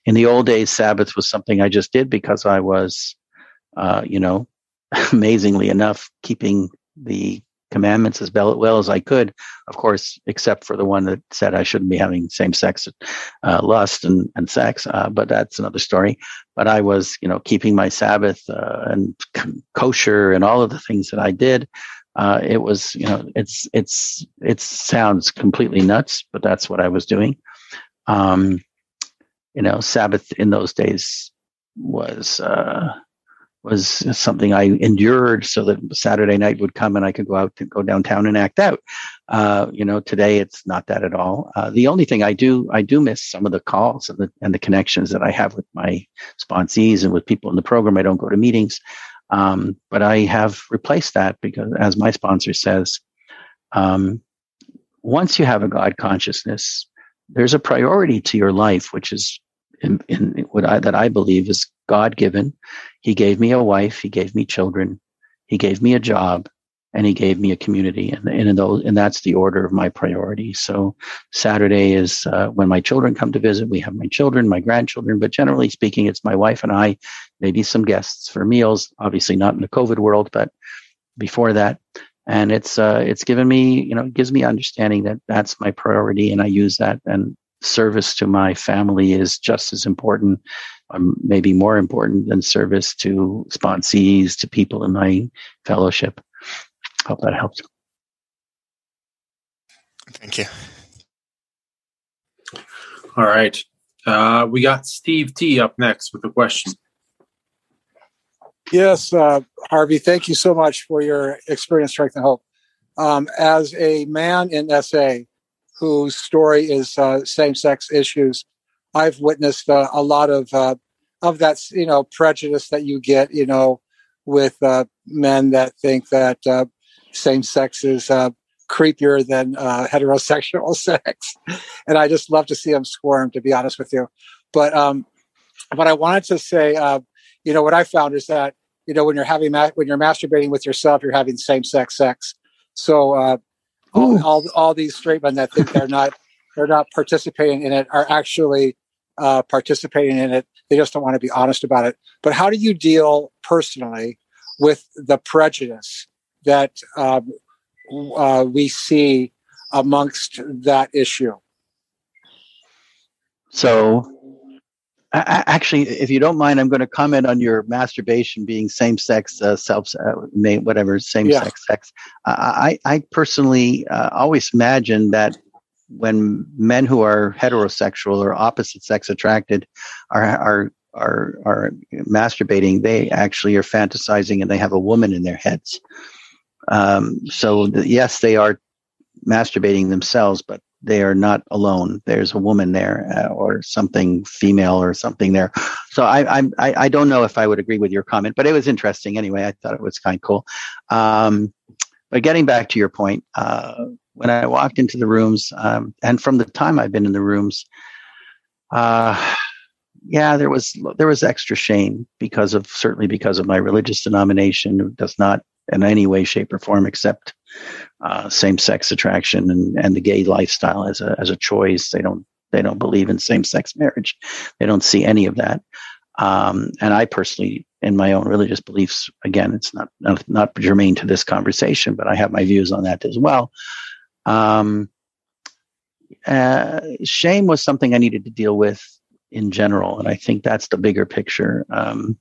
in the old days, Sabbath was something I just did because I was, uh, you know, amazingly enough, keeping the commandments as well as I could, of course, except for the one that said I shouldn't be having same sex uh, lust and, and sex. Uh, but that's another story. But I was, you know, keeping my Sabbath uh, and kosher and all of the things that I did. Uh, it was, you know, it's, it's, it sounds completely nuts, but that's what I was doing. Um, you know, Sabbath in those days was uh, was something I endured so that Saturday night would come and I could go out and go downtown and act out. Uh, you know, today it's not that at all. Uh, the only thing I do, I do miss some of the calls and the, and the connections that I have with my sponsees and with people in the program. I don't go to meetings. Um, but I have replaced that because as my sponsor says, um, once you have a God consciousness, there's a priority to your life, which is in what I, that I believe is God given. He gave me a wife. He gave me children. He gave me a job and he gave me a community. And, and, those, and that's the order of my priorities. So Saturday is uh, when my children come to visit. We have my children, my grandchildren, but generally speaking, it's my wife and I, maybe some guests for meals, obviously not in the COVID world, but before that. And it's, uh, it's given me, you know, it gives me understanding that that's my priority and I use that. And service to my family is just as important, um, maybe more important than service to sponsees, to people in my fellowship. Hope that helps. Thank you. All right. Uh, we got Steve T up next with a question. Yes, uh, Harvey, thank you so much for your experience, strength, and hope. Um, as a man in SA, whose story is uh, same-sex issues. I've witnessed uh, a lot of uh, of that, you know, prejudice that you get, you know, with uh, men that think that uh, same-sex is uh, creepier than heterosexual sex, and I just love to see them squirm. To be honest with you, but um, but I wanted to say, you know, what I found is that you know when you're having ma- when you're masturbating with yourself, you're having same-sex sex. So all, all, all these straight men that think they're not they're not participating in it are actually uh, participating in it. They just don't want to be honest about it. But how do you deal personally with the prejudice that um, uh, we see amongst that issue? So, I, actually, if you don't mind, I'm going to comment on your masturbation being same-sex, uh, self, uh, whatever, same-sex sex. I, I personally uh, always imagine that when men who are heterosexual or opposite sex attracted are are are are masturbating, they actually are fantasizing and they have a woman in their heads. Um, so the, yes, they are masturbating themselves, but they are not alone. There's a woman there uh, or something female or something there. So I, I, I don't know if I would agree with your comment, but it was interesting anyway. I thought it was kind of cool. Um, but getting back to your point, uh, when I walked into the rooms, um, and from the time I've been in the rooms, uh, yeah, there was there was extra shame because of certainly because of my religious denomination, does not in any way, shape, or form accept uh, same-sex attraction and, and the gay lifestyle as a as a choice. They don't they don't believe in same-sex marriage. They don't see any of that. Um, and I personally, in my own religious beliefs, again, it's not, not not germane to this conversation, but I have my views on that as well. Um, uh, shame was something I needed to deal with in general, and I think that's the bigger picture. Um,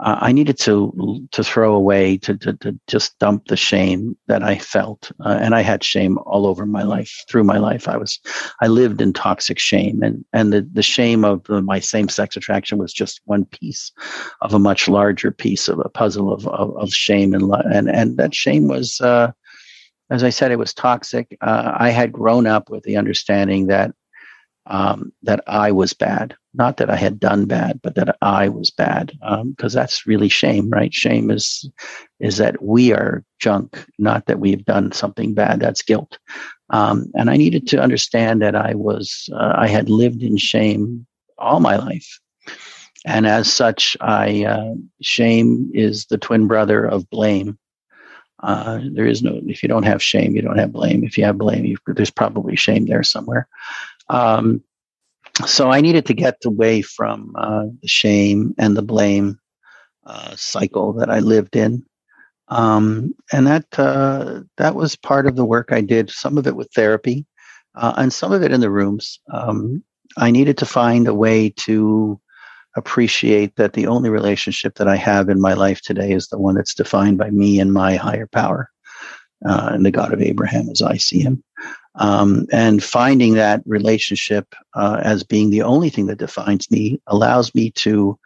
uh, I needed to to throw away to, to, to just dump the shame that I felt, uh, and I had shame all over my life. Through my life, I was I lived in toxic shame, and and the the shame of the, my same sex attraction was just one piece of a much larger piece of a puzzle of of, of shame and and and that shame was. Uh, as I said, it was toxic. Uh, I had grown up with the understanding that um, that I was bad, not that I had done bad, but that I was bad, because um, that's really shame, right? Shame is is that we are junk, not that we've done something bad. That's guilt, um, and I needed to understand that I was uh, I had lived in shame all my life, and as such, I uh, shame is the twin brother of blame. Uh, there is no, if you don't have shame, you don't have blame. If you have blame, there's probably shame there somewhere. Um, so I needed to get away from uh, the shame and the blame uh, cycle that I lived in. Um, and that uh, that was part of the work I did. Some of it with therapy, uh, and some of it in the rooms. Um, I needed to find a way to appreciate that the only relationship that I have in my life today is the one that's defined by me and my higher power, uh, and the God of Abraham as I see him. Um, and finding that relationship uh, as being the only thing that defines me allows me to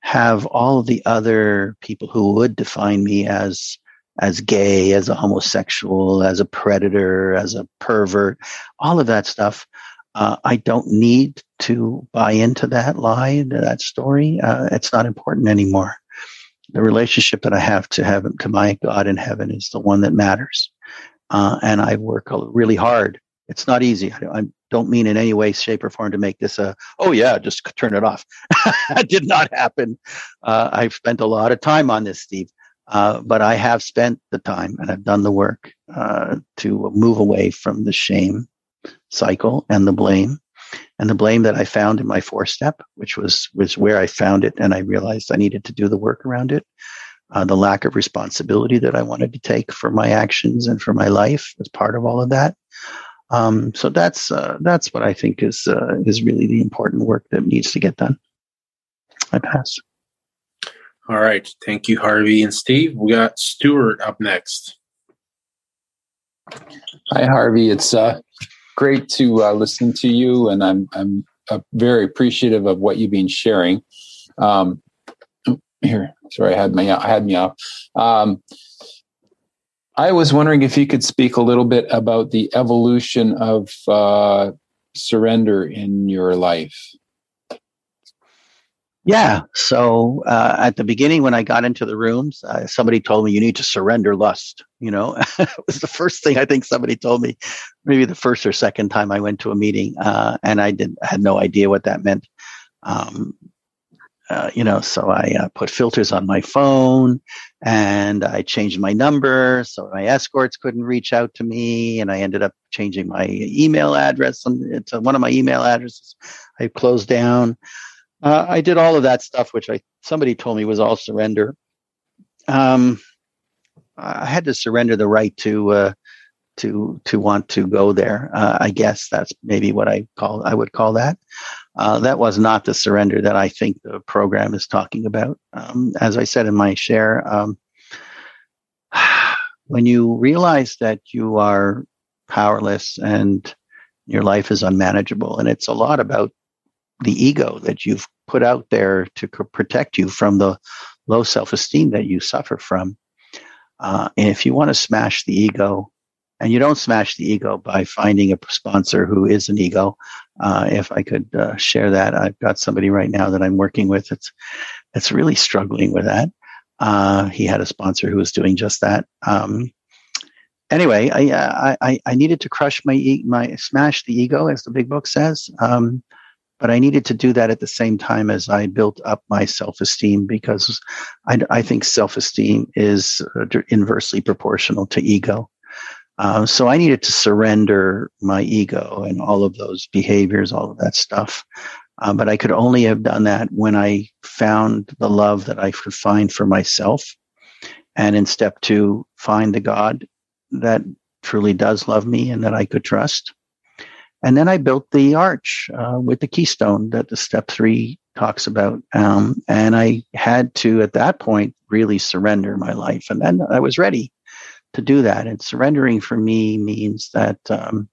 have all the other people who would define me as as gay, as a homosexual, as a predator, as a pervert, all of that stuff uh, I don't need to buy into that lie, that story. Uh, it's not important anymore. The relationship that I have to heaven, to my God in heaven, is the one that matters. Uh, and I work really hard. It's not easy. I, I, don't mean in any way, shape, or form to make this a, oh yeah, just turn it off. that did not happen. Uh, I've spent a lot of time on this, Steve. Uh, but I have spent the time and I've done the work uh, to move away from the shame cycle and the blame and the blame that I found in my four step, which was was where I found it, and I realized I needed to do the work around it. Uh, the lack of responsibility that I wanted to take for my actions and for my life as part of all of that. Um, so that's uh, that's what I think is uh, is really the important work that needs to get done. I pass. All right, thank you, Harvey and Steve. We got Stuart up next. Hi, Harvey. It's uh, great to uh, listen to you, and I'm I'm uh, very appreciative of what you've been sharing. Um, here, sorry, I had my I had me off. Um, I was wondering if you could speak a little bit about the evolution of uh, surrender in your life. Yeah. So uh, at the beginning, when I got into the rooms, uh, somebody told me you need to surrender lust. You know, it was the first thing I think somebody told me, maybe the first or second time I went to a meeting, uh, and I did had no idea what that meant. Um, uh, you know, so I uh, put filters on my phone, and I changed my number so my escorts couldn't reach out to me, and I ended up changing my email address to one of my email addresses. I closed down. Uh, I did all of that stuff, which I somebody told me was all surrender. Um, I had to surrender the right to uh, to to want to go there. Uh, I guess that's maybe what I call I would call that. Uh, that was not the surrender that I think the program is talking about. Um, as I said in my share, um, when you realize that you are powerless and your life is unmanageable, and it's a lot about the ego that you've put out there to protect you from the low self esteem that you suffer from. Uh, and if you want to smash the ego, and you don't smash the ego by finding a sponsor who is an ego. Uh, if I could uh, share that, I've got somebody right now that I'm working with. It's it's really struggling with that. Uh, he had a sponsor who was doing just that. Um, anyway, I, I I needed to crush my my smash the ego, as the big book says. Um, but I needed to do that at the same time as I built up my self esteem because I, I think self esteem is uh, inversely proportional to ego. Uh, so I needed to surrender my ego and all of those behaviors, all of that stuff. Uh, but I could only have done that when I found the love that I could find for myself. And in step two, find the God that truly does love me and that I could trust. And then I built the arch uh, with the keystone that the step three talks about. Um, and I had to, at that point, really surrender my life. And then I was ready to do that. And surrendering for me means that um,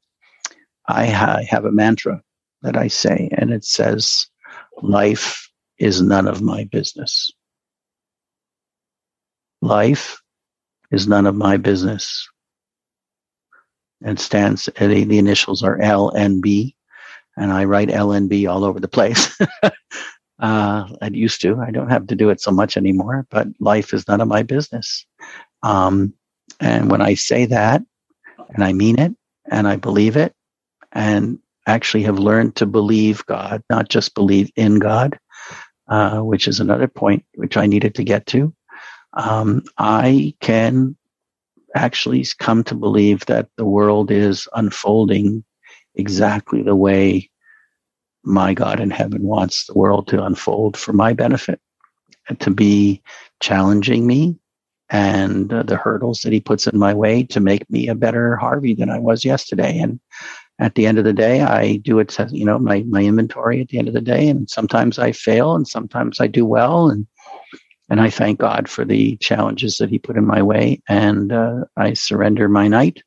I, ha- I have a mantra that I say, and it says, Life is none of my business. Life is none of my business and stands the, the initials are LNB, and I write LNB all over the place. uh, I used to. I don't have to do it so much anymore. But life is none of my business. Um, and when I say that, and I mean it, and I believe it, and actually have learned to believe God, not just believe in God, uh, which is another point which I needed to get to. Um, I can actually come to believe that the world is unfolding exactly the way my God in heaven wants the world to unfold for my benefit, and to be challenging me and uh, the hurdles that he puts in my way to make me a better Harvey than I was yesterday. And at the end of the day, I do it, you know, my, my inventory at the end of the day. And sometimes I fail and sometimes I do well. And and I thank God for the challenges that He put in my way. And uh, I surrender my night.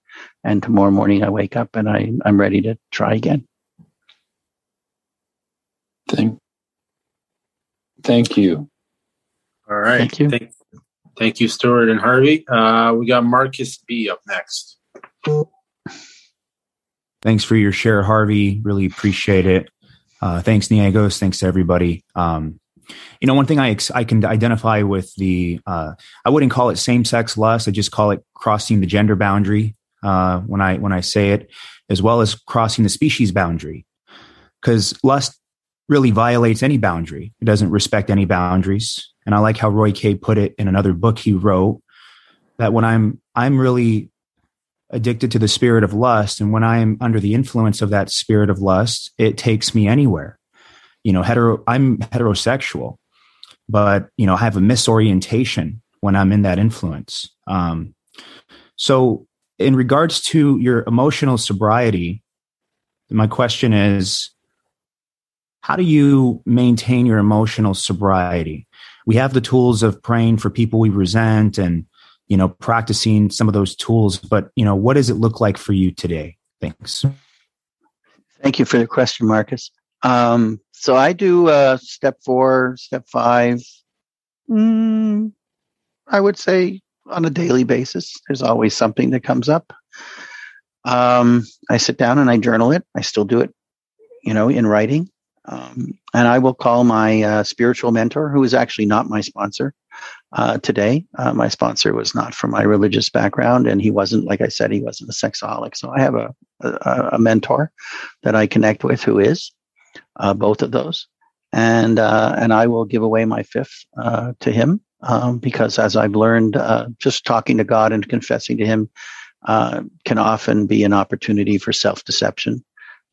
And tomorrow morning I wake up and I, I'm ready to try again. Thank, thank you. All right. Thank you. Thank, thank you, Stuart and Harvey. Uh, we got Marcus B up next. Thanks for your share, Harvey. Really appreciate it. Uh, thanks, Niagos. Thanks to everybody. Um, you know, one thing I I can identify with the uh, I wouldn't call it same sex lust. I just call it crossing the gender boundary uh, when I when I say it, as well as crossing the species boundary, because lust really violates any boundary. It doesn't respect any boundaries. And I like how Roy K put it in another book he wrote that when I'm I'm really addicted to the spirit of lust and when I'm under the influence of that spirit of lust, it takes me anywhere you know, hetero, I'm heterosexual, but, you know, I have a misorientation when I'm in that influence. Um, so, in regards to your emotional sobriety, my question is how do you maintain your emotional sobriety? We have the tools of praying for people we resent and, you know, practicing some of those tools, but, you know, what does it look like for you today? Thanks. Thank you for the question, Marcus. Um, so I do uh, step four, step five. Mm, I would say on a daily basis. There's always something that comes up. Um, I sit down and I journal it. I still do it, you know, in writing. Um, and I will call my uh, spiritual mentor, who is actually not my sponsor uh, today. Uh, my sponsor was not from my religious background, and he wasn't, like I said, he wasn't a sexaholic. So I have a, a, a mentor that I connect with who is uh, both of those, and uh, and I will give away my fifth uh, to him um, because, as I've learned, just talking to God and confessing to Him can often be an opportunity for self deception.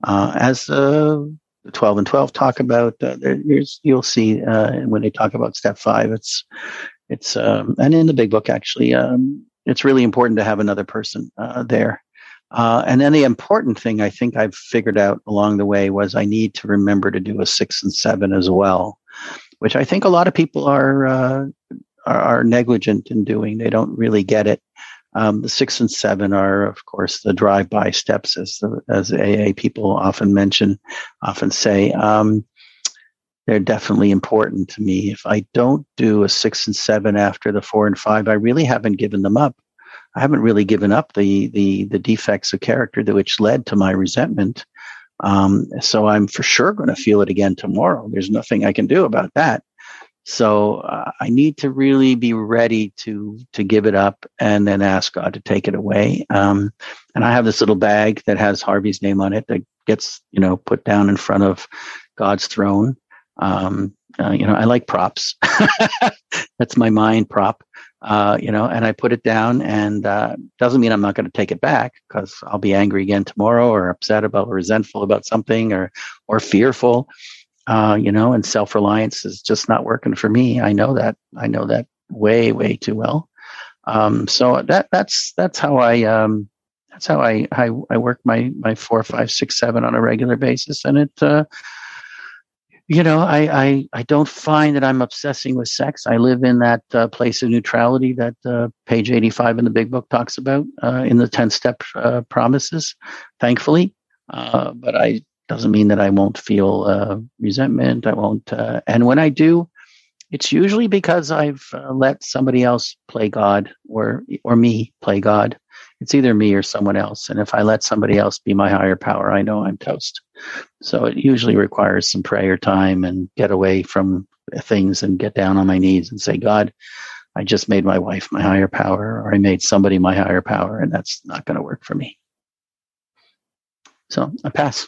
As the 12 and 12 talk about, there's you'll see when they talk about step five, it's it's um, and in the big book actually, um, it's really important to have another person there Uh, and then the important thing I think I've figured out along the way was I need to remember to do a six and seven as well, which I think a lot of people are uh, are, are, negligent in doing. They don't really get it. Um, the six and seven are, of course, the drive-by steps, as the, as AA people often mention, often say. Um, they're definitely important to me. If I don't do a six and seven after the four and five, I really haven't given them up. I haven't really given up the the the defects of character that which led to my resentment. Um, so I'm for sure going to feel it again tomorrow. There's nothing I can do about that. So uh, I need to really be ready to to give it up and then ask God to take it away. Um, and I have this little bag that has Harvey's name on it that gets you know put down in front of God's throne. Um, uh, you know, I like props. That's my mind prop. Uh, you know, and I put it down, and uh, doesn't mean I'm not going to take it back because I'll be angry again tomorrow, or upset about, or resentful about something, or or fearful. Uh, you know, and self reliance is just not working for me. I know that. I know that way, way too well. Um, so that that's that's how I um, that's how I, I I work my my four, five, six, seven on a regular basis, and it uh, you know, I, I, I don't find that I'm obsessing with sex. I live in that uh, place of neutrality that uh, page 85 in the big book talks about uh, in the 10 step uh, promises, thankfully. Uh, but I doesn't mean that I won't feel uh, resentment. I won't. and when I do, it's usually because I've let somebody else play God or, or me play God it's either me or someone else. And if I let somebody else be my higher power, I know I'm toast. So it usually requires some prayer time and get away from things and get down on my knees and say, God, I just made my wife my higher power, or I made somebody my higher power, and that's not going to work for me. So I pass.